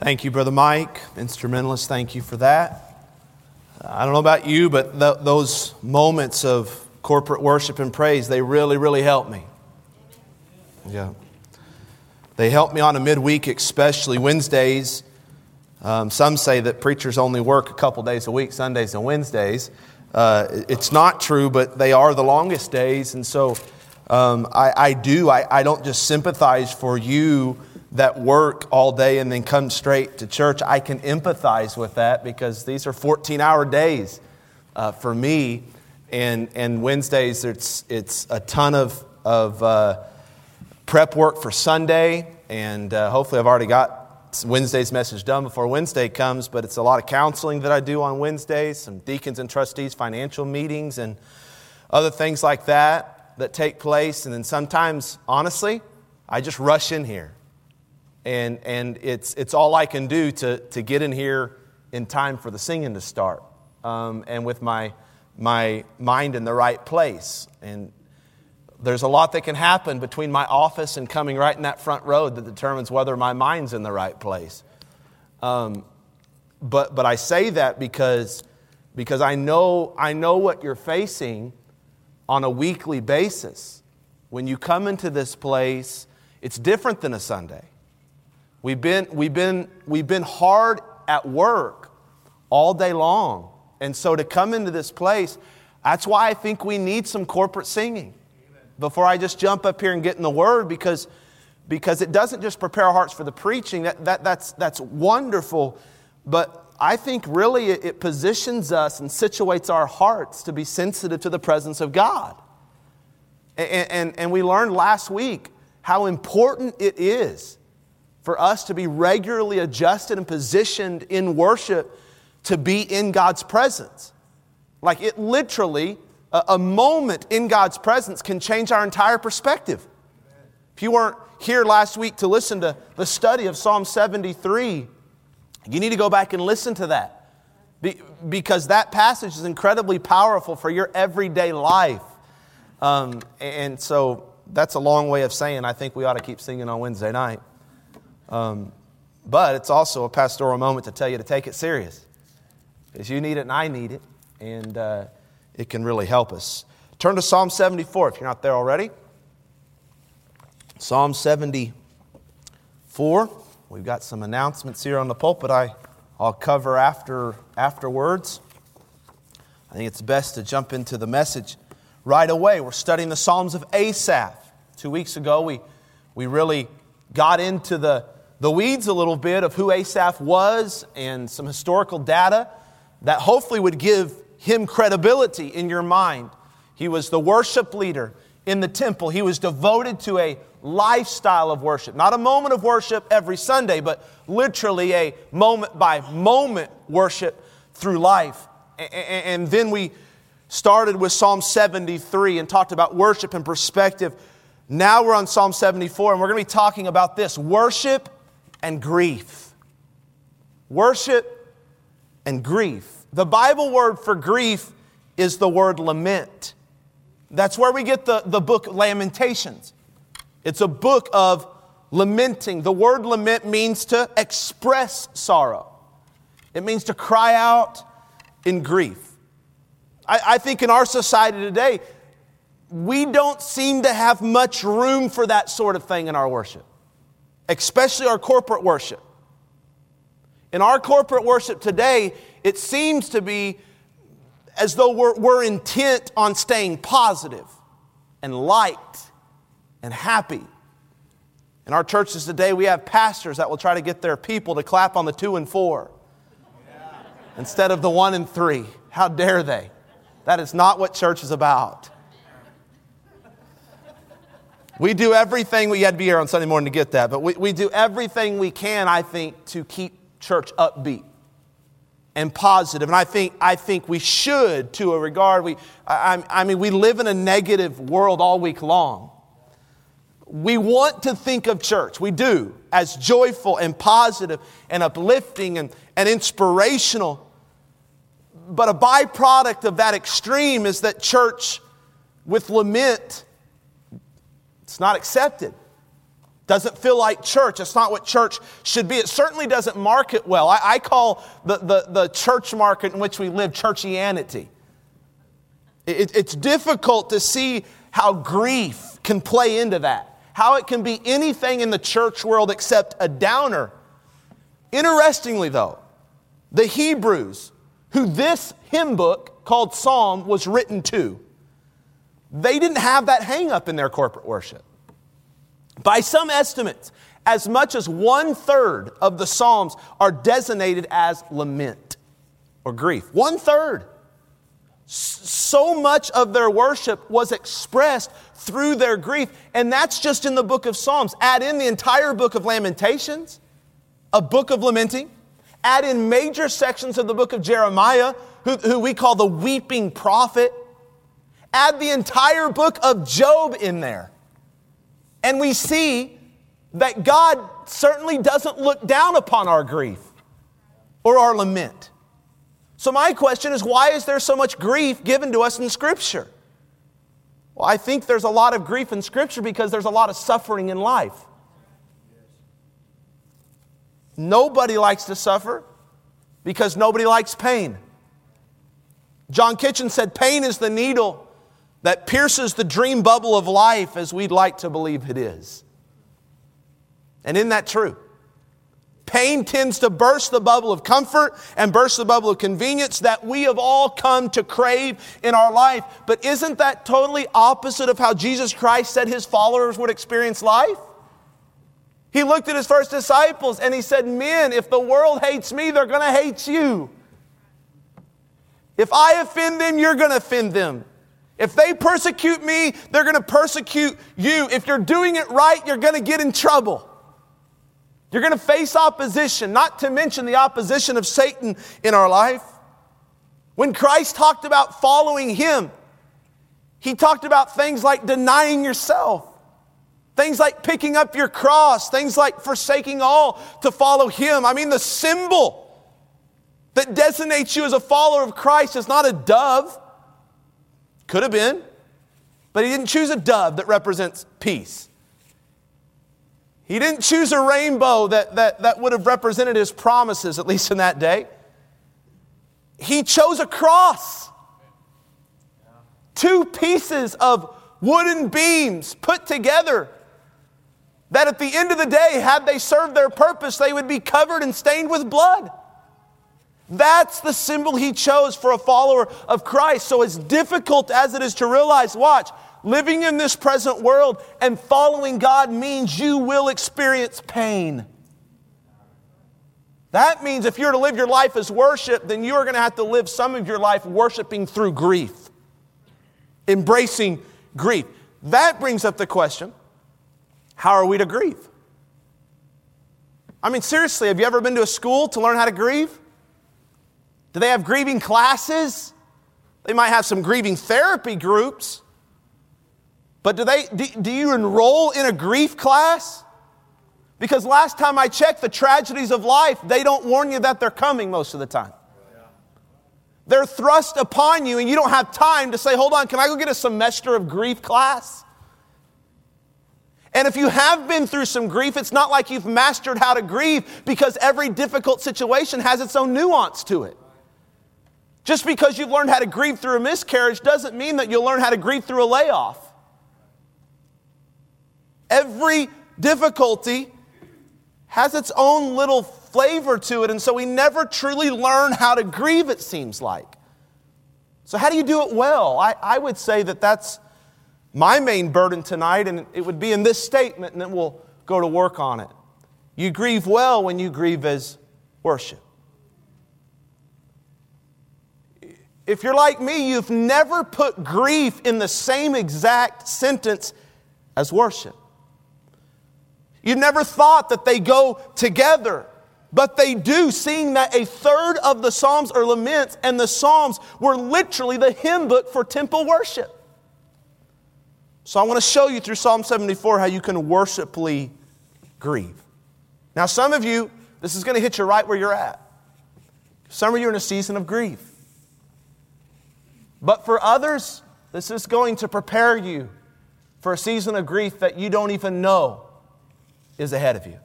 Thank you, Brother Mike, instrumentalist. Thank you for that. I don't know about you, but th- those moments of corporate worship and praise, they really, really help me. Yeah. They help me on a midweek, especially Wednesdays. Um, some say that preachers only work a couple days a week, Sundays and Wednesdays. Uh, it's not true, but they are the longest days. And so um, I, I, do, I, I don't just sympathize for you that work all day and then come straight to church, I can empathize with that because these are 14 hour days uh, for me. And, and Wednesdays, it's, it's a ton of, of uh, prep work for Sunday. And uh, hopefully, I've already got Wednesday's message done before Wednesday comes. But it's a lot of counseling that I do on Wednesdays, some deacons and trustees, financial meetings, and other things like that that take place. And then sometimes, honestly, I just rush in here and, and it's, it's all I can do to, to get in here in time for the singing to start um, and with my, my mind in the right place. And there's a lot that can happen between my office and coming right in that front road that determines whether my mind's in the right place. Um, but, but I say that because, because I, know, I know what you're facing on a weekly basis. When you come into this place, it's different than a Sunday. We've been, we've been, we've been hard at work all day long. And so to come into this place, that's why I think we need some corporate singing before I just jump up here and get in the word because, because it doesn't just prepare our hearts for the preaching. That, that, that's, that's wonderful. But I think really it, it positions us and situates our hearts to be sensitive to the presence of God. And, and, and we learned last week how important it is for us to be regularly adjusted and positioned in worship to be in God's presence. Like it literally, a, a moment in God's presence can change our entire perspective. If you weren't here last week to listen to the study of Psalm 73, you need to go back and listen to that. Be, because that passage is incredibly powerful for your everyday life. Um, and so that's a long way of saying I think we ought to keep singing on Wednesday night. Um, but it's also a pastoral moment to tell you to take it serious because you need it and I need it, and uh, it can really help us. Turn to Psalm 74 if you're not there already. Psalm 74. We've got some announcements here on the pulpit I, I'll cover after, afterwards. I think it's best to jump into the message right away. We're studying the Psalms of Asaph. Two weeks ago, we, we really got into the the weeds a little bit of who Asaph was and some historical data that hopefully would give him credibility in your mind. He was the worship leader in the temple. He was devoted to a lifestyle of worship, not a moment of worship every Sunday, but literally a moment by moment worship through life. And then we started with Psalm 73 and talked about worship and perspective. Now we're on Psalm 74, and we're going to be talking about this worship and grief. Worship and grief. The Bible word for grief is the word lament. That's where we get the, the book Lamentations. It's a book of lamenting. The word lament means to express sorrow, it means to cry out in grief. I, I think in our society today, we don't seem to have much room for that sort of thing in our worship especially our corporate worship. In our corporate worship today, it seems to be as though we're, we're intent on staying positive and light and happy. In our churches today, we have pastors that will try to get their people to clap on the two and four instead of the one and three. How dare they? That is not what church is about. We do everything, we had to be here on Sunday morning to get that, but we, we do everything we can, I think, to keep church upbeat and positive. And I think, I think we should, to a regard. We, I, I mean, we live in a negative world all week long. We want to think of church, we do, as joyful and positive and uplifting and, and inspirational. But a byproduct of that extreme is that church with lament not accepted. Doesn't feel like church. It's not what church should be. It certainly doesn't market well. I, I call the, the, the, church market in which we live churchianity. It, it's difficult to see how grief can play into that, how it can be anything in the church world except a downer. Interestingly, though, the Hebrews, who this hymn book called Psalm was written to, they didn't have that hang up in their corporate worship. By some estimates, as much as one third of the Psalms are designated as lament or grief. One third. So much of their worship was expressed through their grief, and that's just in the book of Psalms. Add in the entire book of Lamentations, a book of lamenting. Add in major sections of the book of Jeremiah, who, who we call the weeping prophet. Add the entire book of Job in there. And we see that God certainly doesn't look down upon our grief or our lament. So, my question is why is there so much grief given to us in Scripture? Well, I think there's a lot of grief in Scripture because there's a lot of suffering in life. Nobody likes to suffer because nobody likes pain. John Kitchen said, Pain is the needle that pierces the dream bubble of life as we'd like to believe it is. And isn't that true? Pain tends to burst the bubble of comfort and burst the bubble of convenience that we have all come to crave in our life. But isn't that totally opposite of how Jesus Christ said his followers would experience life? He looked at his first disciples and he said, Men, if the world hates me, they're going to hate you. If I offend them, you're going to offend them. If they persecute me, they're going to persecute you. If you're doing it right, you're going to get in trouble. You're going to face opposition, not to mention the opposition of Satan in our life. When Christ talked about following him, he talked about things like denying yourself, things like picking up your cross, things like forsaking all to follow him. I mean, the symbol that designates you as a follower of Christ is not a dove. Could have been, but he didn't choose a dove that represents peace. He didn't choose a rainbow that, that, that would have represented his promises, at least in that day. He chose a cross. Two pieces of wooden beams put together that at the end of the day, had they served their purpose, they would be covered and stained with blood. That's the symbol he chose for a follower of Christ. So, as difficult as it is to realize, watch, living in this present world and following God means you will experience pain. That means if you're to live your life as worship, then you are going to have to live some of your life worshiping through grief, embracing grief. That brings up the question how are we to grieve? I mean, seriously, have you ever been to a school to learn how to grieve? Do they have grieving classes? They might have some grieving therapy groups. But do, they, do, do you enroll in a grief class? Because last time I checked, the tragedies of life, they don't warn you that they're coming most of the time. They're thrust upon you, and you don't have time to say, Hold on, can I go get a semester of grief class? And if you have been through some grief, it's not like you've mastered how to grieve because every difficult situation has its own nuance to it. Just because you've learned how to grieve through a miscarriage doesn't mean that you'll learn how to grieve through a layoff. Every difficulty has its own little flavor to it, and so we never truly learn how to grieve, it seems like. So, how do you do it well? I, I would say that that's my main burden tonight, and it would be in this statement, and then we'll go to work on it. You grieve well when you grieve as worship. If you're like me, you've never put grief in the same exact sentence as worship. You've never thought that they go together, but they do, seeing that a third of the Psalms are laments, and the Psalms were literally the hymn book for temple worship. So I want to show you through Psalm 74 how you can worshipfully grieve. Now, some of you, this is going to hit you right where you're at. Some of you are in a season of grief. But for others, this is going to prepare you for a season of grief that you don't even know is ahead of you.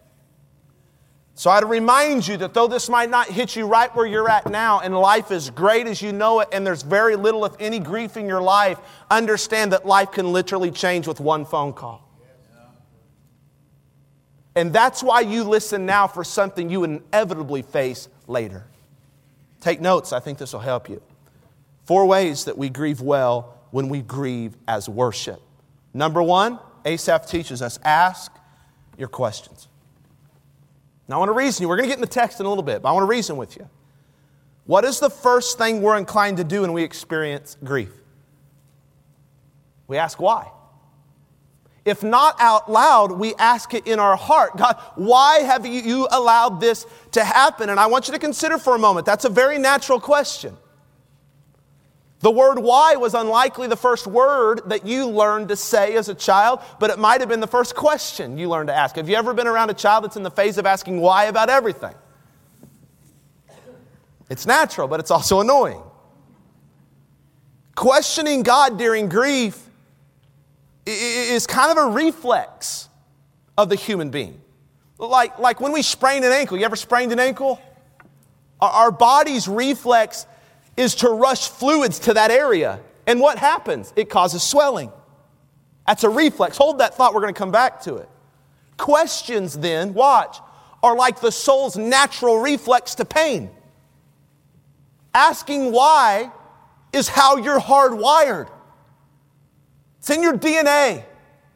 So I'd remind you that though this might not hit you right where you're at now, and life is great as you know it, and there's very little, if any, grief in your life, understand that life can literally change with one phone call. And that's why you listen now for something you inevitably face later. Take notes, I think this will help you. Four ways that we grieve well when we grieve as worship. Number one, Asaph teaches us ask your questions. Now, I want to reason you. We're going to get in the text in a little bit, but I want to reason with you. What is the first thing we're inclined to do when we experience grief? We ask why. If not out loud, we ask it in our heart God, why have you allowed this to happen? And I want you to consider for a moment that's a very natural question. The word why was unlikely the first word that you learned to say as a child, but it might have been the first question you learned to ask. Have you ever been around a child that's in the phase of asking why about everything? It's natural, but it's also annoying. Questioning God during grief is kind of a reflex of the human being. Like, like when we sprain an ankle, you ever sprained an ankle? Our, our body's reflex is to rush fluids to that area. And what happens? It causes swelling. That's a reflex. Hold that thought, we're going to come back to it. Questions, then, watch, are like the soul's natural reflex to pain. Asking why is how you're hardwired. It's in your DNA,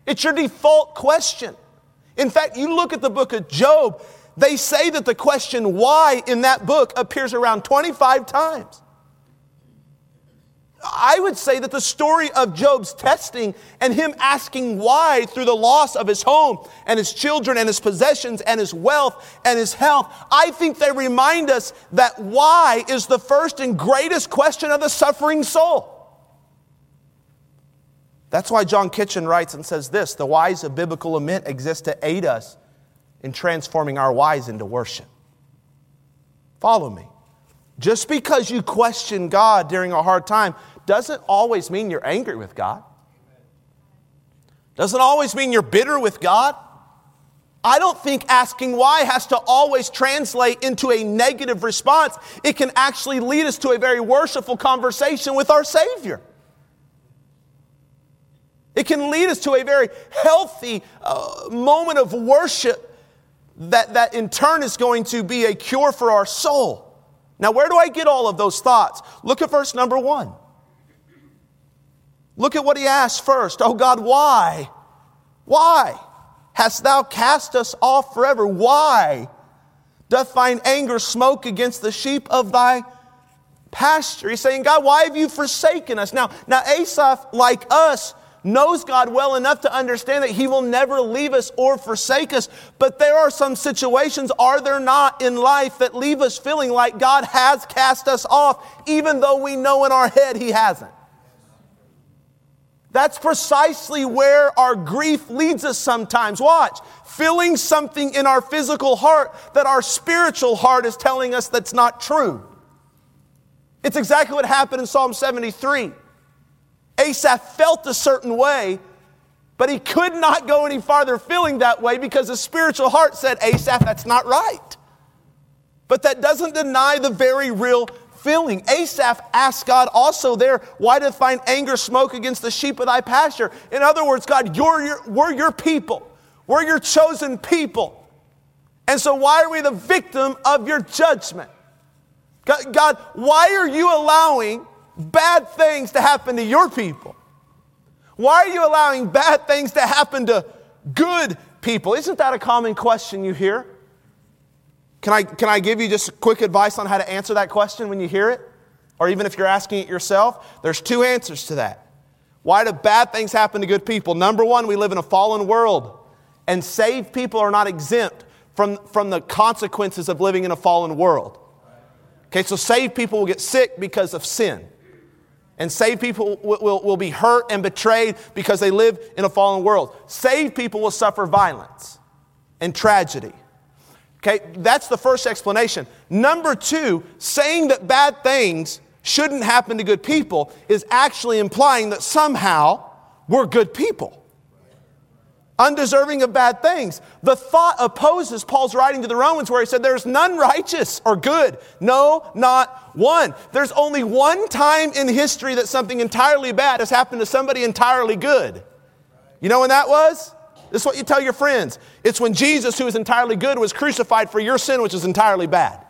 it's your default question. In fact, you look at the book of Job, they say that the question why in that book appears around 25 times. I would say that the story of Job's testing and him asking why through the loss of his home and his children and his possessions and his wealth and his health, I think they remind us that why is the first and greatest question of the suffering soul. That's why John Kitchen writes and says this the whys of biblical lament exist to aid us in transforming our whys into worship. Follow me. Just because you question God during a hard time doesn't always mean you're angry with God. Doesn't always mean you're bitter with God. I don't think asking why has to always translate into a negative response. It can actually lead us to a very worshipful conversation with our Savior. It can lead us to a very healthy uh, moment of worship that, that in turn is going to be a cure for our soul. Now, where do I get all of those thoughts? Look at verse number one. Look at what he asks first. Oh God, why? Why hast thou cast us off forever? Why doth thine anger smoke against the sheep of thy pasture? He's saying, God, why have you forsaken us? Now, now Asaph, like us, knows God well enough to understand that He will never leave us or forsake us. But there are some situations, are there not, in life that leave us feeling like God has cast us off, even though we know in our head He hasn't. That's precisely where our grief leads us sometimes. Watch, feeling something in our physical heart that our spiritual heart is telling us that's not true. It's exactly what happened in Psalm 73. Asaph felt a certain way, but he could not go any farther feeling that way because his spiritual heart said, Asaph, that's not right. But that doesn't deny the very real feeling. Asaph asked God also there, Why did thine anger smoke against the sheep of thy pasture? In other words, God, you're your, we're your people, we're your chosen people. And so, why are we the victim of your judgment? God, God why are you allowing bad things to happen to your people? Why are you allowing bad things to happen to good people? Isn't that a common question you hear? Can I, can I give you just quick advice on how to answer that question when you hear it? Or even if you're asking it yourself? There's two answers to that. Why do bad things happen to good people? Number one, we live in a fallen world, and saved people are not exempt from, from the consequences of living in a fallen world. Okay, so saved people will get sick because of sin. And saved people will, will, will, be hurt and betrayed because they live in a fallen world. Saved people will suffer violence and tragedy. Okay, that's the first explanation. Number two, saying that bad things shouldn't happen to good people is actually implying that somehow we're good people. Undeserving of bad things. The thought opposes Paul's writing to the Romans where he said, There's none righteous or good. No, not one. There's only one time in history that something entirely bad has happened to somebody entirely good. You know when that was? This is what you tell your friends. It's when Jesus, who is entirely good, was crucified for your sin, which is entirely bad.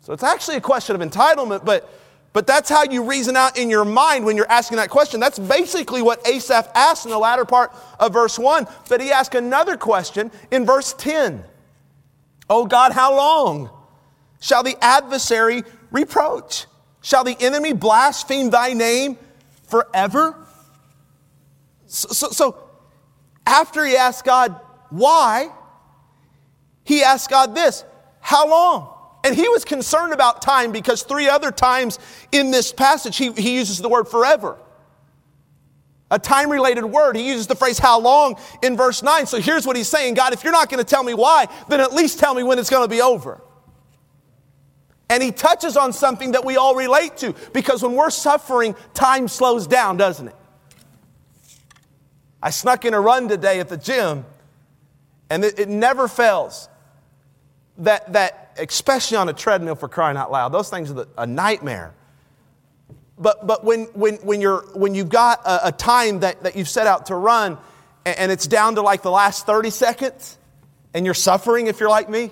So it's actually a question of entitlement, but but that's how you reason out in your mind when you're asking that question. That's basically what Asaph asked in the latter part of verse 1. But he asked another question in verse 10. Oh God, how long shall the adversary reproach? Shall the enemy blaspheme thy name forever? So, so, so after he asked God why, he asked God this How long? And he was concerned about time because three other times in this passage he, he uses the word forever. A time related word. He uses the phrase how long in verse 9. So here's what he's saying God, if you're not going to tell me why, then at least tell me when it's going to be over. And he touches on something that we all relate to because when we're suffering, time slows down, doesn't it? I snuck in a run today at the gym, and it, it never fails that, that especially on a treadmill for crying out loud. Those things are the, a nightmare. But, but when, when, when, you're, when you've got a, a time that, that you've set out to run and, and it's down to like the last 30 seconds and you're suffering if you're like me,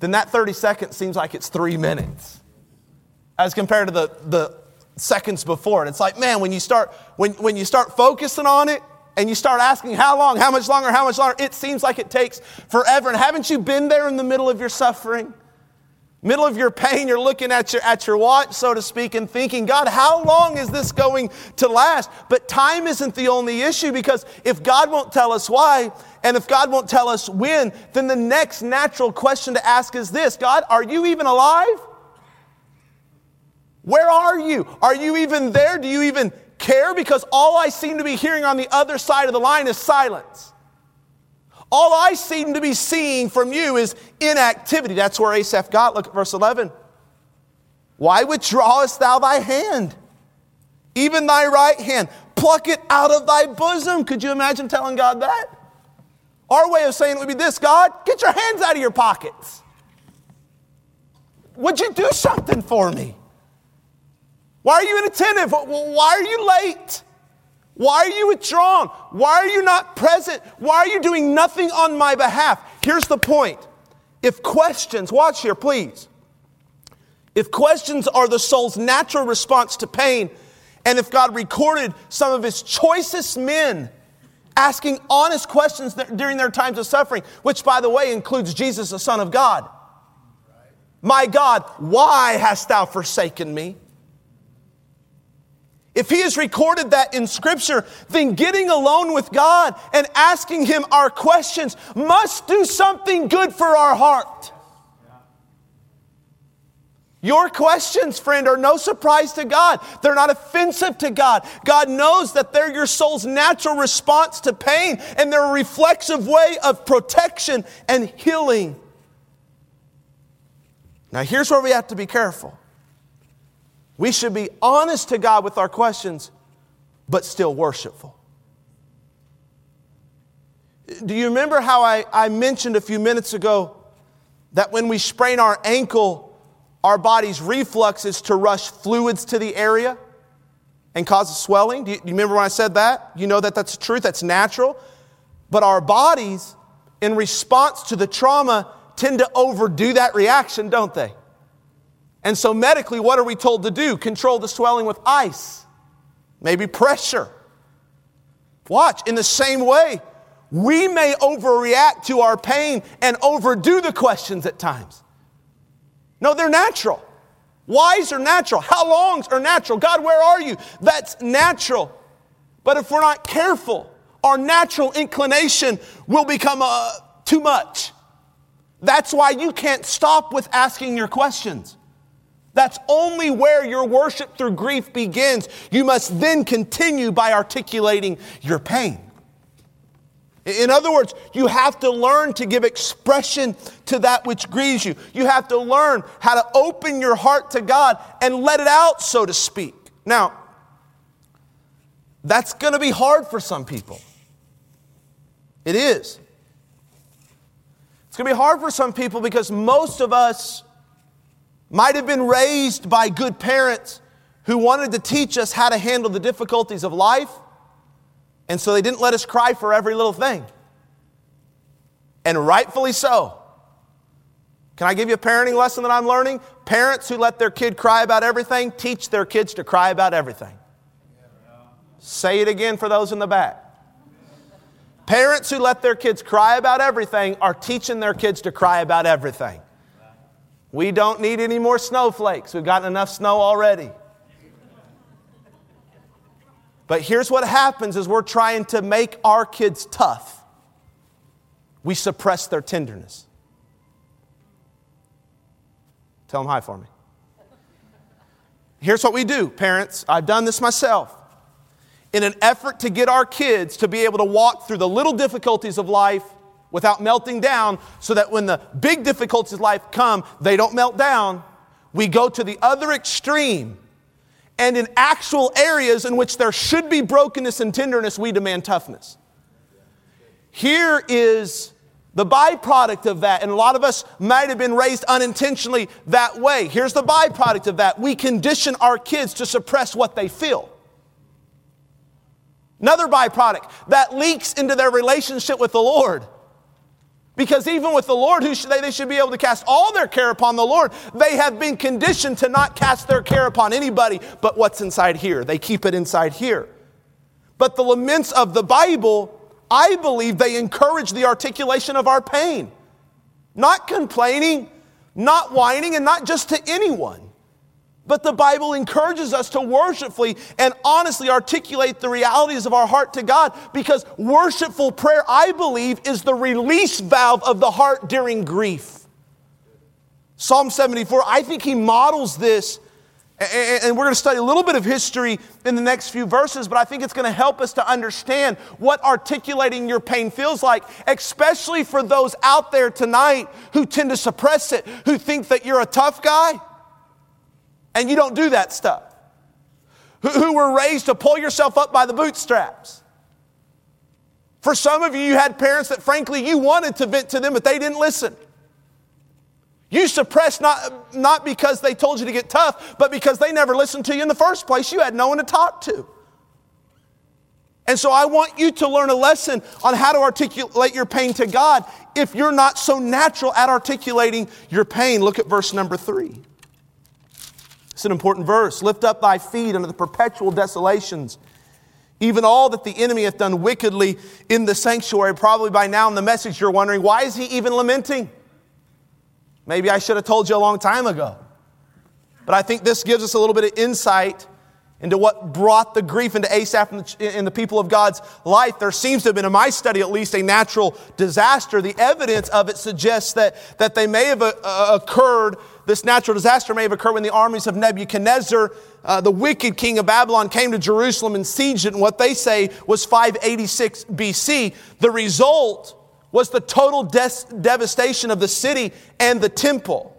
then that 30 seconds seems like it's three minutes as compared to the, the seconds before. And it's like, man, when you start, when, when you start focusing on it, and you start asking how long, how much longer, how much longer, it seems like it takes forever. And haven't you been there in the middle of your suffering? Middle of your pain, you're looking at your, at your watch, so to speak, and thinking, God, how long is this going to last? But time isn't the only issue because if God won't tell us why, and if God won't tell us when, then the next natural question to ask is this God, are you even alive? Where are you? Are you even there? Do you even care because all I seem to be hearing on the other side of the line is silence. All I seem to be seeing from you is inactivity. That's where Asaph got. Look at verse 11. Why withdrawest thou thy hand? Even thy right hand. Pluck it out of thy bosom. Could you imagine telling God that? Our way of saying it would be this God, get your hands out of your pockets. Would you do something for me? Why are you inattentive? Why are you late? Why are you withdrawn? Why are you not present? Why are you doing nothing on my behalf? Here's the point. If questions, watch here, please. If questions are the soul's natural response to pain, and if God recorded some of his choicest men asking honest questions during their times of suffering, which, by the way, includes Jesus, the Son of God. My God, why hast thou forsaken me? If he has recorded that in scripture, then getting alone with God and asking him our questions must do something good for our heart. Your questions, friend, are no surprise to God. They're not offensive to God. God knows that they're your soul's natural response to pain and they're a reflexive way of protection and healing. Now, here's where we have to be careful. We should be honest to God with our questions, but still worshipful. Do you remember how I, I mentioned a few minutes ago that when we sprain our ankle, our body's reflux is to rush fluids to the area and cause a swelling? Do you, do you remember when I said that? You know that that's the truth, that's natural. But our bodies, in response to the trauma, tend to overdo that reaction, don't they? And so, medically, what are we told to do? Control the swelling with ice, maybe pressure. Watch, in the same way, we may overreact to our pain and overdo the questions at times. No, they're natural. Whys are natural. How longs are natural. God, where are you? That's natural. But if we're not careful, our natural inclination will become uh, too much. That's why you can't stop with asking your questions. That's only where your worship through grief begins. You must then continue by articulating your pain. In other words, you have to learn to give expression to that which grieves you. You have to learn how to open your heart to God and let it out, so to speak. Now, That's going to be hard for some people. It is. It's going to be hard for some people because most of us might have been raised by good parents who wanted to teach us how to handle the difficulties of life, and so they didn't let us cry for every little thing. And rightfully so. Can I give you a parenting lesson that I'm learning? Parents who let their kid cry about everything teach their kids to cry about everything. Say it again for those in the back. Parents who let their kids cry about everything are teaching their kids to cry about everything. We don't need any more snowflakes. We've gotten enough snow already. But here's what happens is we're trying to make our kids tough. We suppress their tenderness. Tell them hi for me. Here's what we do, parents. I've done this myself. In an effort to get our kids to be able to walk through the little difficulties of life without melting down, so that when the big difficulties of life come, they don't melt down, we go to the other extreme. And in actual areas in which there should be brokenness and tenderness, we demand toughness. Here is the byproduct of that, and a lot of us might have been raised unintentionally that way. Here's the byproduct of that we condition our kids to suppress what they feel. Another byproduct that leaks into their relationship with the Lord. Because even with the Lord, who should they, they should be able to cast all their care upon the Lord. They have been conditioned to not cast their care upon anybody but what's inside here. They keep it inside here. But the laments of the Bible I believe they encourage the articulation of our pain. Not complaining, not whining, and not just to anyone. But the Bible encourages us to worshipfully and honestly articulate the realities of our heart to God because worshipful prayer, I believe, is the release valve of the heart during grief. Psalm 74, I think he models this and we're going to study a little bit of history in the next few verses, but I think it's going to help us to understand what articulating your pain feels like, especially for those out there tonight who tend to suppress it, who think that you're a tough guy and you don't do that stuff, who, were raised to pull yourself up by the bootstraps. For some of you, you had parents that frankly you wanted to vent to them, but they didn't listen. You suppressed not, not because they told you to get tough, but because they never listened to you in the first place. You had no one to talk to. And so I want you to learn a lesson on how to articulate your pain to God if you're not so natural at articulating your pain. Look at verse number three. It's an important verse. Lift up thy feet unto the perpetual desolations. Even all that the enemy hath done wickedly in the sanctuary. Probably by now in the message you're wondering, why is he even lamenting? Maybe I should have told you a long time ago. But I think this gives us a little bit of insight into what brought the grief into Asaph and the, the, people of God's life. There seems to have been, in my study at least, a natural disaster. The evidence of it suggests that, that they may have uh, uh occurred, this natural disaster may have occurred when the armies of Nebuchadnezzar, uh, the wicked king of Babylon, came to Jerusalem and sieged it, and what they say was 586 BC. The result was the total des- devastation of the city and the temple.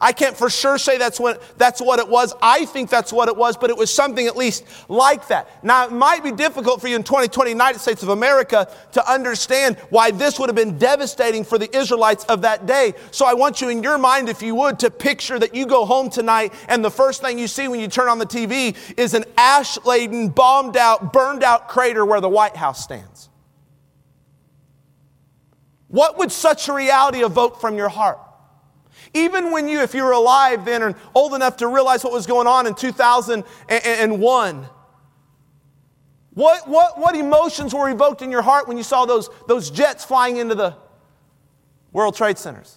I can't for sure say that's what, that's what it was. I think that's what it was, but it was something at least like that. Now, it might be difficult for you in 2020 United States of America to understand why this would have been devastating for the Israelites of that day. So I want you in your mind, if you would, to picture that you go home tonight and the first thing you see when you turn on the TV is an ash laden, bombed out, burned out crater where the White House stands. What would such a reality evoke from your heart? Even when you, if you were alive then and old enough to realize what was going on in 2001, what, what, what emotions were evoked in your heart when you saw those, those jets flying into the World Trade Centers?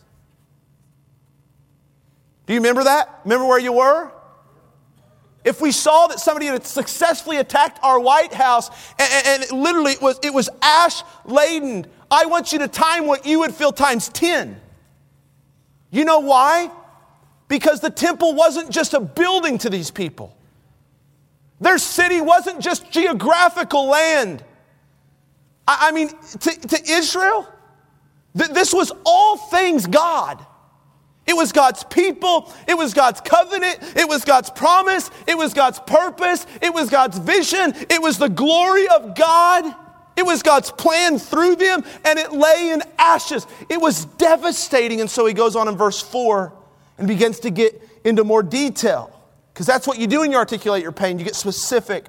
Do you remember that? Remember where you were? If we saw that somebody had successfully attacked our White House and, and it literally it was, it was ash laden, I want you to time what you would feel times 10. You know why? Because the temple wasn't just a building to these people. Their city wasn't just geographical land. I, I mean, to, to Israel, th- this was all things God. It was God's people. It was God's covenant. It was God's promise. It was God's purpose. It was God's vision. It was the glory of God. It was God's plan through them, and it lay in ashes. It was devastating. And so he goes on in verse 4 and begins to get into more detail. Because that's what you do when you articulate your pain. You get specific.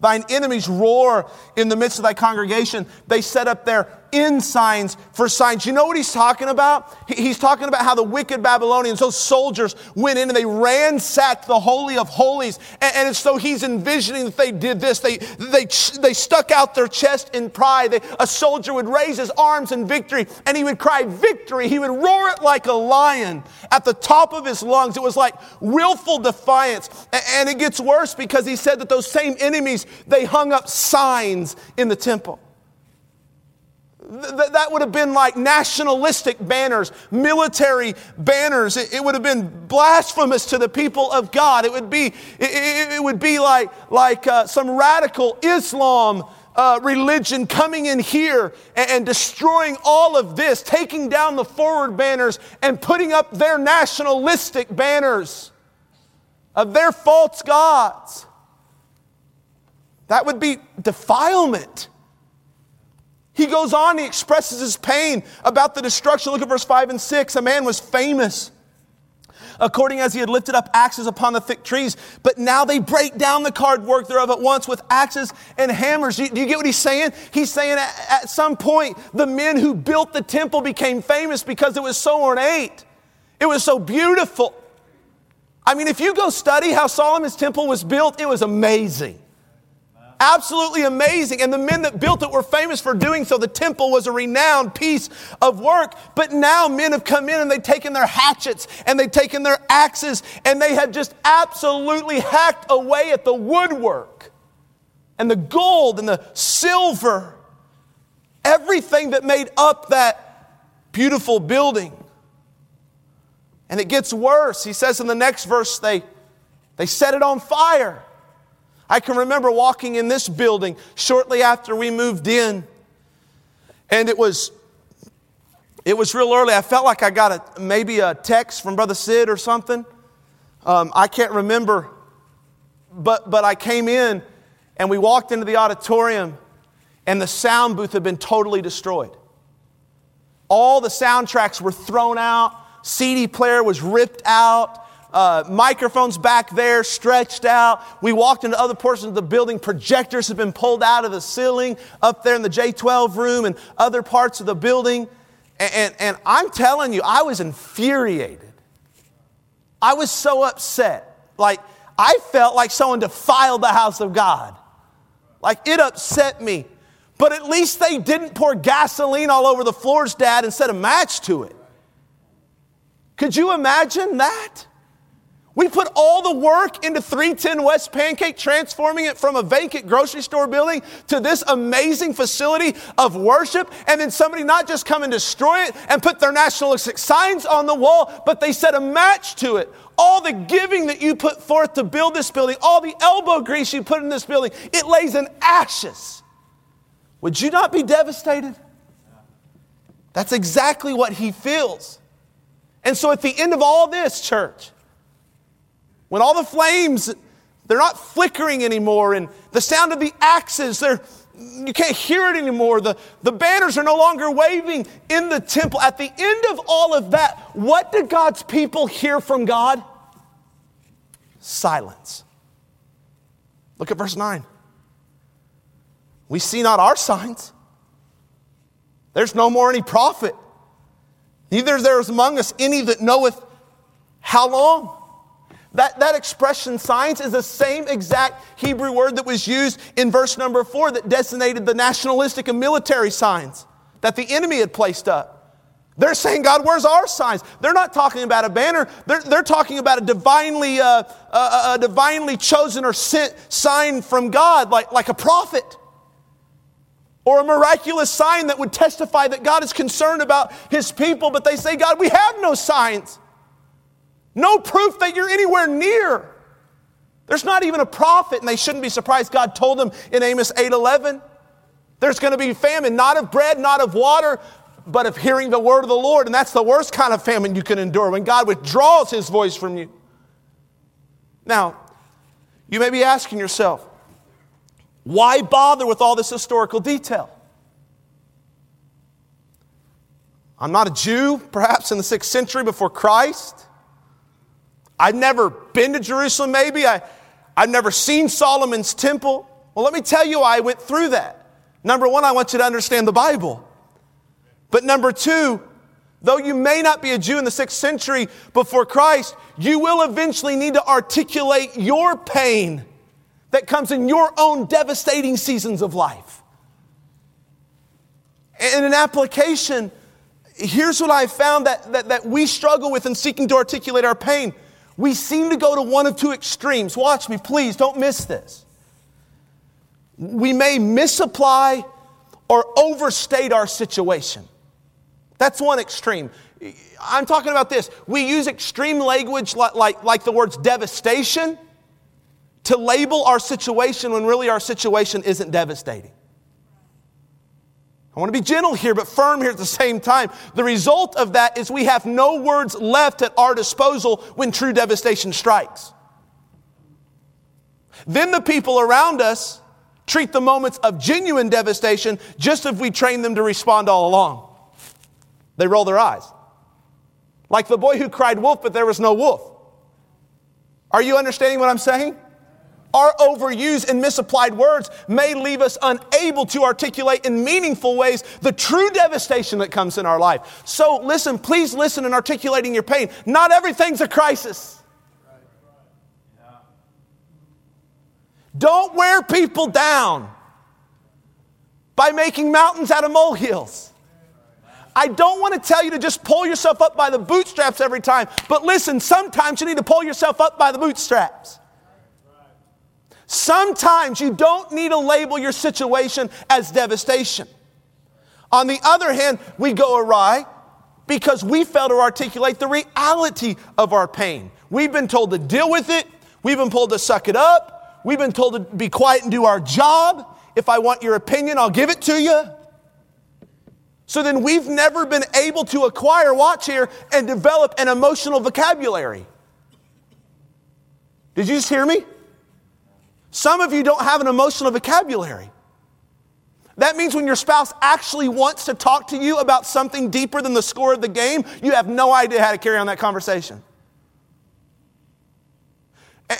Thine enemies roar in the midst of thy congregation. They set up their ensigns for signs. You know what he's talking about? He's talking about how the wicked Babylonians, those soldiers, went in and they ransacked the Holy of Holies. And, so he's envisioning that they did this. They, they, they stuck out their chest in pride. They, a soldier would raise his arms in victory and he would cry victory. He would roar it like a lion at the top of his lungs. It was like willful defiance. And it gets worse because he said that those same enemies, they hung up signs in the temple. Th- that would have been like nationalistic banners, military banners. It, it, would have been blasphemous to the people of God. It would be, it, it would be like, like uh, some radical Islam uh, religion coming in here and, and destroying all of this, taking down the forward banners and putting up their nationalistic banners of their false gods. That would be defilement. He goes on, he expresses his pain about the destruction. Look at verse 5 and 6. A man was famous according as he had lifted up axes upon the thick trees. But now they break down the carved work thereof at once with axes and hammers. Do you, do you get what he's saying? He's saying at, at some point, the men who built the temple became famous because it was so ornate, it was so beautiful. I mean, if you go study how Solomon's temple was built, it was amazing. Absolutely amazing. And the men that built it were famous for doing so. The temple was a renowned piece of work. But now men have come in and they've taken their hatchets and they've taken their axes and they have just absolutely hacked away at the woodwork and the gold and the silver, everything that made up that beautiful building. And it gets worse. He says in the next verse, they, they set it on fire. I can remember walking in this building shortly after we moved in, and it was it was real early. I felt like I got a maybe a text from Brother Sid or something. Um, I can't remember, but but I came in and we walked into the auditorium, and the sound booth had been totally destroyed. All the soundtracks were thrown out. CD player was ripped out uh, microphones back there stretched out. We walked into other portions of the building. Projectors have been pulled out of the ceiling up there in the J12 room and other parts of the building. And, and, and I'm telling you, I was infuriated. I was so upset. Like, I felt like someone defiled the house of God. Like, it upset me. But at least they didn't pour gasoline all over the floors, Dad, and set a match to it. Could you imagine that? We put all the work into 310 West Pancake, transforming it from a vacant grocery store building to this amazing facility of worship. And then somebody not just come and destroy it and put their nationalistic signs on the wall, but they set a match to it. All the giving that you put forth to build this building, all the elbow grease you put in this building, it lays in ashes. Would you not be devastated? That's exactly what he feels. And so at the end of all this, church, when all the flames, they're not flickering anymore, and the sound of the axes, they're, you can't hear it anymore. The, the banners are no longer waving in the temple. At the end of all of that, what did God's people hear from God? Silence. Look at verse 9. We see not our signs. There's no more any prophet. Neither is there among us any that knoweth how long. That, that expression, signs, is the same exact Hebrew word that was used in verse number four that designated the nationalistic and military signs that the enemy had placed up. They're saying, God, where's our signs? They're not talking about a banner. They're, they're talking about a divinely, uh, a, a divinely chosen or sent sign from God, like, like a prophet. Or a miraculous sign that would testify that God is concerned about his people. But they say, God, we have no signs. No proof that you're anywhere near. There's not even a prophet, and they shouldn't be surprised. God told them in Amos 8:11, there's going to be famine, not of bread, not of water, but of hearing the word of the Lord. And that's the worst kind of famine you can endure when God withdraws his voice from you. Now, you may be asking yourself, why bother with all this historical detail? I'm not a Jew, perhaps in the sixth century before Christ. I've never been to Jerusalem, maybe. I, I've never seen Solomon's temple. Well, let me tell you why I went through that. Number one, I want you to understand the Bible. But number two, though you may not be a Jew in the sixth century before Christ, you will eventually need to articulate your pain that comes in your own devastating seasons of life. In an application, here's what I found that, that, that we struggle with in seeking to articulate our pain. We seem to go to one of two extremes. Watch me, please, don't miss this. We may misapply or overstate our situation. That's one extreme. I'm talking about this. We use extreme language like, like, like the words devastation to label our situation when really our situation isn't devastating. I want to be gentle here, but firm here at the same time. The result of that is we have no words left at our disposal when true devastation strikes. Then the people around us treat the moments of genuine devastation just as we train them to respond all along. They roll their eyes. Like the boy who cried wolf, but there was no wolf. Are you understanding what I'm saying? Our overused and misapplied words may leave us unable to articulate in meaningful ways the true devastation that comes in our life. So listen, please listen in articulating your pain. Not everything's a crisis. Don't wear people down by making mountains out of molehills. I don't want to tell you to just pull yourself up by the bootstraps every time, but listen, sometimes you need to pull yourself up by the bootstraps. Sometimes you don't need to label your situation as devastation. On the other hand, we go awry because we fail to articulate the reality of our pain. We've been told to deal with it, we've been told to suck it up, we've been told to be quiet and do our job. If I want your opinion, I'll give it to you. So then we've never been able to acquire, watch here, and develop an emotional vocabulary. Did you just hear me? Some of you don't have an emotional vocabulary. That means when your spouse actually wants to talk to you about something deeper than the score of the game, you have no idea how to carry on that conversation.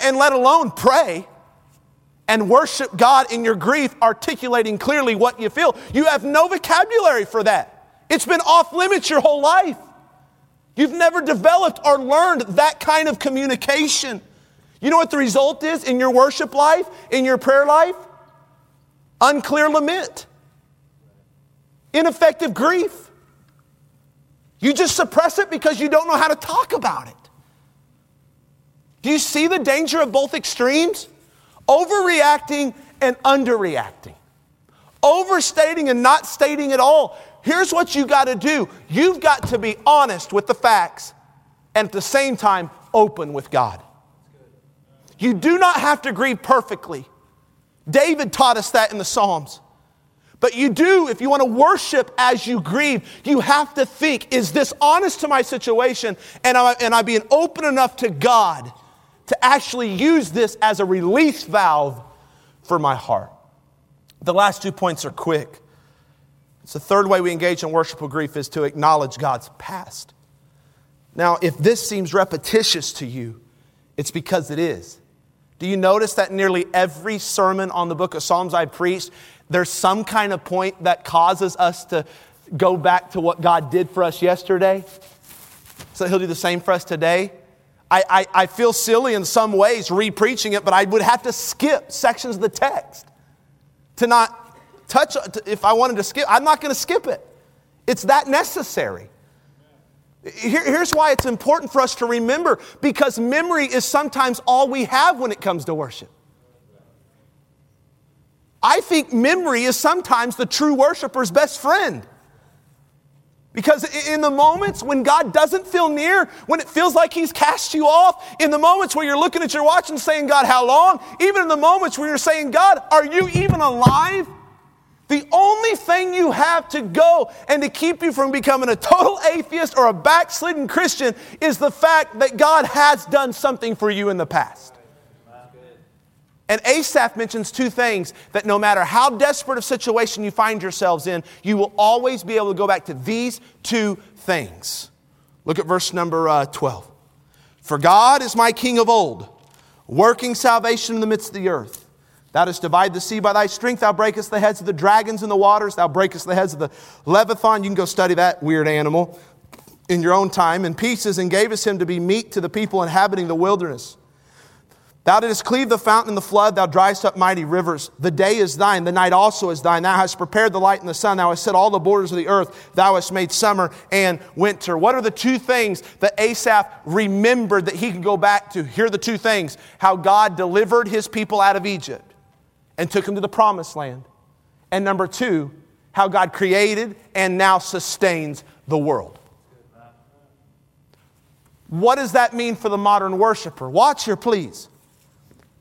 And let alone pray and worship God in your grief, articulating clearly what you feel. You have no vocabulary for that. It's been off limits your whole life. You've never developed or learned that kind of communication. You know what the result is in your worship life, in your prayer life? Unclear lament, ineffective grief. You just suppress it because you don't know how to talk about it. Do you see the danger of both extremes? Overreacting and underreacting. Overstating and not stating at all. Here's what you got to do you've got to be honest with the facts and at the same time open with God. You do not have to grieve perfectly. David taught us that in the Psalms. But you do, if you want to worship as you grieve, you have to think, is this honest to my situation? And am I, I being open enough to God to actually use this as a release valve for my heart? The last two points are quick. It's the third way we engage in worshipful grief is to acknowledge God's past. Now, if this seems repetitious to you, it's because it is. Do you notice that nearly every sermon on the book of Psalms I preached, there's some kind of point that causes us to go back to what God did for us yesterday? So He'll do the same for us today. I, I, I feel silly in some ways re preaching it, but I would have to skip sections of the text to not touch, if I wanted to skip, I'm not going to skip it. It's that necessary. Here, here's why it's important for us to remember because memory is sometimes all we have when it comes to worship. I think memory is sometimes the true worshiper's best friend. Because in the moments when God doesn't feel near, when it feels like He's cast you off, in the moments where you're looking at your watch and saying, God, how long? Even in the moments where you're saying, God, are you even alive? The only thing you have to go and to keep you from becoming a total atheist or a backslidden Christian is the fact that God has done something for you in the past. And Asaph mentions two things that no matter how desperate a situation you find yourselves in, you will always be able to go back to these two things. Look at verse number uh, 12. For God is my king of old, working salvation in the midst of the earth. Thou dost divide the sea by thy strength. Thou breakest the heads of the dragons in the waters. Thou breakest the heads of the Leviathan. You can go study that weird animal in your own time in pieces and gavest him to be meat to the people inhabiting the wilderness. Thou didst cleave the fountain and the flood, thou driest up mighty rivers. The day is thine, the night also is thine. Thou hast prepared the light and the sun, thou hast set all the borders of the earth, thou hast made summer and winter. What are the two things that Asaph remembered that he could go back to? Here are the two things how God delivered his people out of Egypt and took him to the promised land. And number two, how God created and now sustains the world. What does that mean for the modern worshiper? Watch here, please.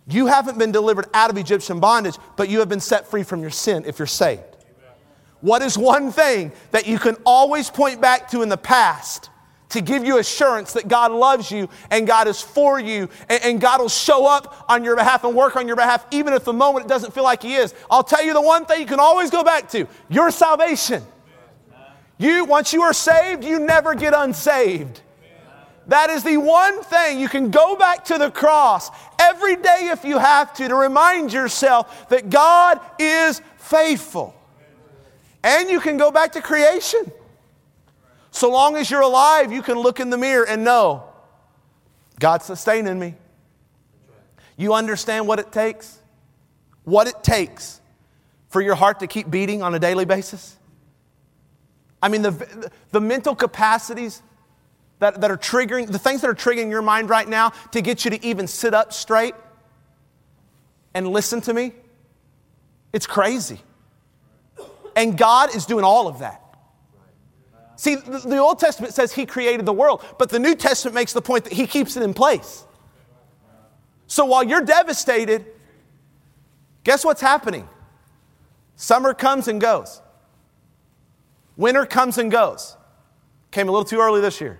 You haven't been delivered out of Egyptian bondage, but you have been set free from your sin if you're saved. What is one thing that you can always point back to in the past to give you assurance that God loves you and God is for you and, and, God will show up on your behalf and work on your behalf even if the moment it doesn't feel like He is? I'll tell you the one thing you can always go back to your salvation. You, once you are saved, you never get unsaved. That is the one thing you can go back to the cross every day if you have to to remind yourself that God is faithful. And you can go back to creation. So long as you're alive, you can look in the mirror and know God's sustaining me. You understand what it takes? What it takes for your heart to keep beating on a daily basis? I mean, the, the mental capacities that, that are triggering, the things that are triggering your mind right now to get you to even sit up straight and listen to me, it's crazy. And God is doing all of that. See, the, Old Testament says He created the world, but the New Testament makes the point that He keeps it in place. So while you're devastated, guess what's happening? Summer comes and goes. Winter comes and goes. Came a little too early this year.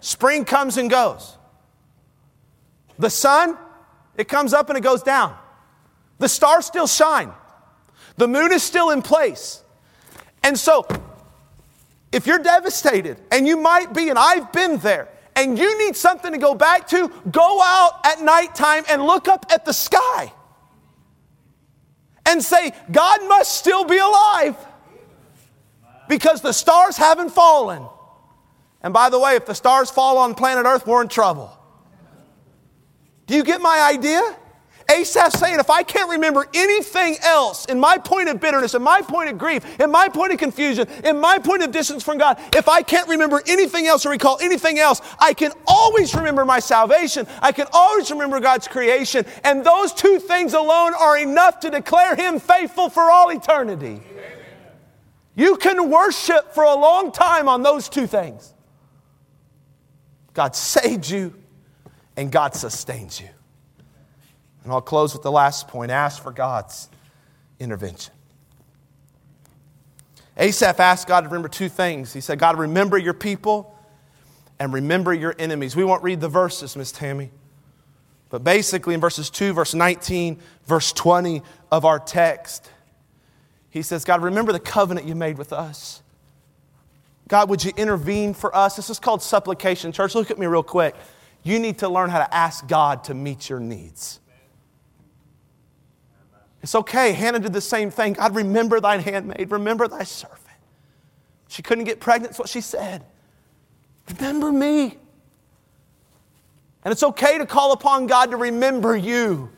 Spring comes and goes. The sun, it comes up and it goes down. The stars still shine. The moon is still in place. And so, if you're devastated, and you might be, and I've been there, and you need something to go back to, go out at nighttime and look up at the sky and say, God must still be alive because the stars haven't fallen. And by the way, if the stars fall on planet Earth, we're in trouble. Do you get my idea? Asaph saying, if I can't remember anything else in my point of bitterness, in my point of grief, in my point of confusion, in my point of distance from God, if I can't remember anything else or recall anything else, I can always remember my salvation. I can always remember God's creation. And those two things alone are enough to declare Him faithful for all eternity. You can worship for a long time on those two things. God saved you, and God sustains you. And I'll close with the last point ask for God's intervention. Asaph asked God to remember two things. He said, God, remember your people and remember your enemies. We won't read the verses, Miss Tammy. But basically, in verses 2, verse 19, verse 20 of our text, he says, God, remember the covenant you made with us. God, would you intervene for us? This is called supplication. Church, look at me real quick. You need to learn how to ask God to meet your needs. It's okay. Hannah did the same thing. God, remember thine handmaid, remember thy servant. She couldn't get pregnant, that's what she said. Remember me. And it's okay to call upon God to remember you.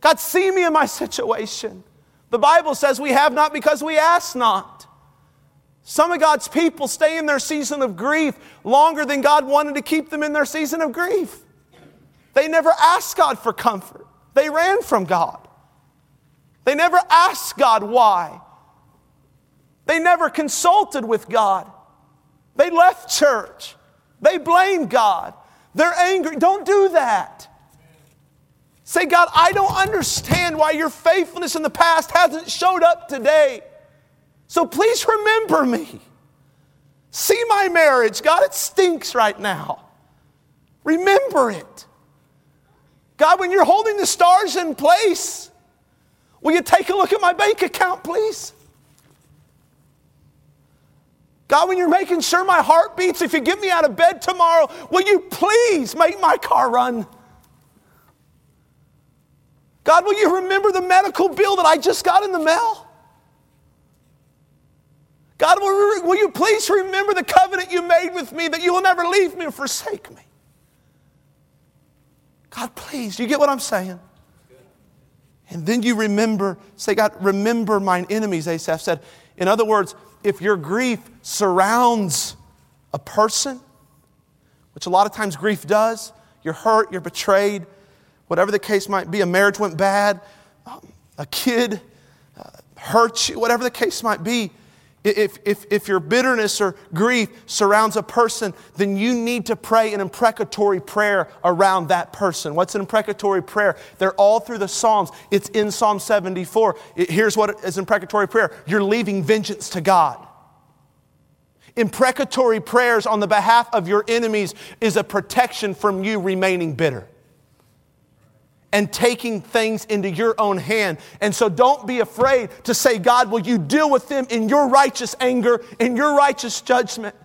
God, see me in my situation. The Bible says we have not because we ask not. Some of God's people stay in their season of grief longer than God wanted to keep them in their season of grief. They never asked God for comfort, they ran from God. They never asked God why. They never consulted with God. They left church. They blame God. They're angry. Don't do that. Say, God, I don't understand why your faithfulness in the past hasn't showed up today. So please remember me. See my marriage. God, it stinks right now. Remember it. God, when you're holding the stars in place, will you take a look at my bank account, please? God, when you're making sure my heart beats, if you get me out of bed tomorrow, will you please make my car run? God, will you remember the medical bill that I just got in the mail? God, will, you please remember the covenant you made with me that you will never leave me or forsake me? God, please, you get what I'm saying? And then you remember, say, God, remember mine enemies, Asaph said. In other words, if your grief surrounds a person, which a lot of times grief does, you're hurt, you're betrayed, whatever the case might be, a marriage went bad, um, a kid uh, hurt you, whatever the case might be, if, if, if your bitterness or grief surrounds a person, then you need to pray an imprecatory prayer around that person. What's an imprecatory prayer? They're all through the Psalms. It's in Psalm 74. It, here's what is imprecatory prayer you're leaving vengeance to God. Imprecatory prayers on the behalf of your enemies is a protection from you remaining bitter and taking things into your own hand. And so don't be afraid to say, God, will you deal with them in your righteous anger, in your righteous judgment?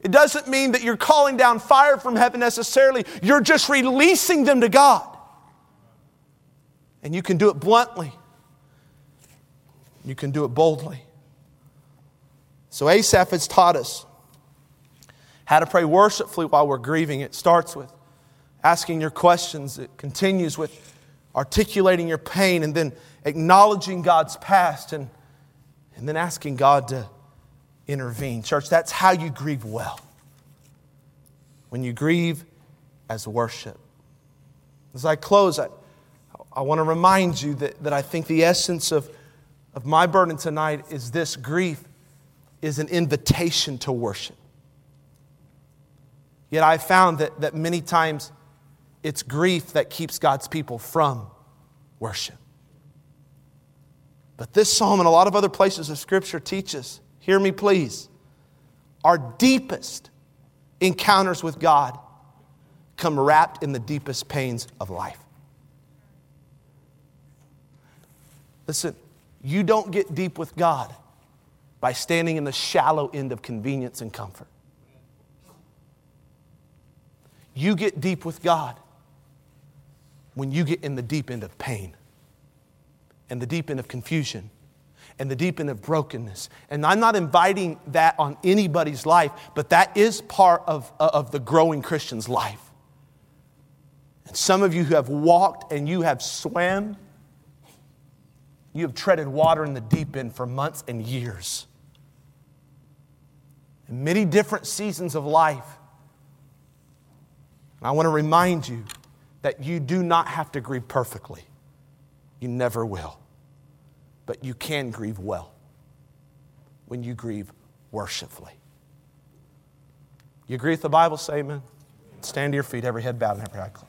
It doesn't mean that you're calling down fire from heaven necessarily. You're just releasing them to God. And you can do it bluntly, you can do it boldly. So, Asaph has taught us how to pray worshipfully while we're grieving. It starts with asking your questions. It continues with articulating your pain and then acknowledging God's past and, and then asking God to intervene. Church, that's how you grieve well. When you grieve as worship. As I close, I, I want to remind you that, that I think the essence of, of my burden tonight is this grief is an invitation to worship. Yet I found that, that many times it's grief that keeps God's people from worship. But this psalm and a lot of other places of Scripture teaches, hear me please, our deepest encounters with God come wrapped in the deepest pains of life. Listen, you don't get deep with God by standing in the shallow end of convenience and comfort. You get deep with God when you get in the deep end of pain and the deep end of confusion and the deep end of brokenness. And I'm not inviting that on anybody's life, but that is part of, uh, of the growing Christian's life. And some of you who have walked and you have swam, you have treaded water in the deep end for months and years. In many different seasons of life. And I want to remind you that you do not have to grieve perfectly. You never will. But you can grieve well when you grieve worshipfully. You agree with the Bible? Say amen. Stand to your feet, every head bowed and every eye closed.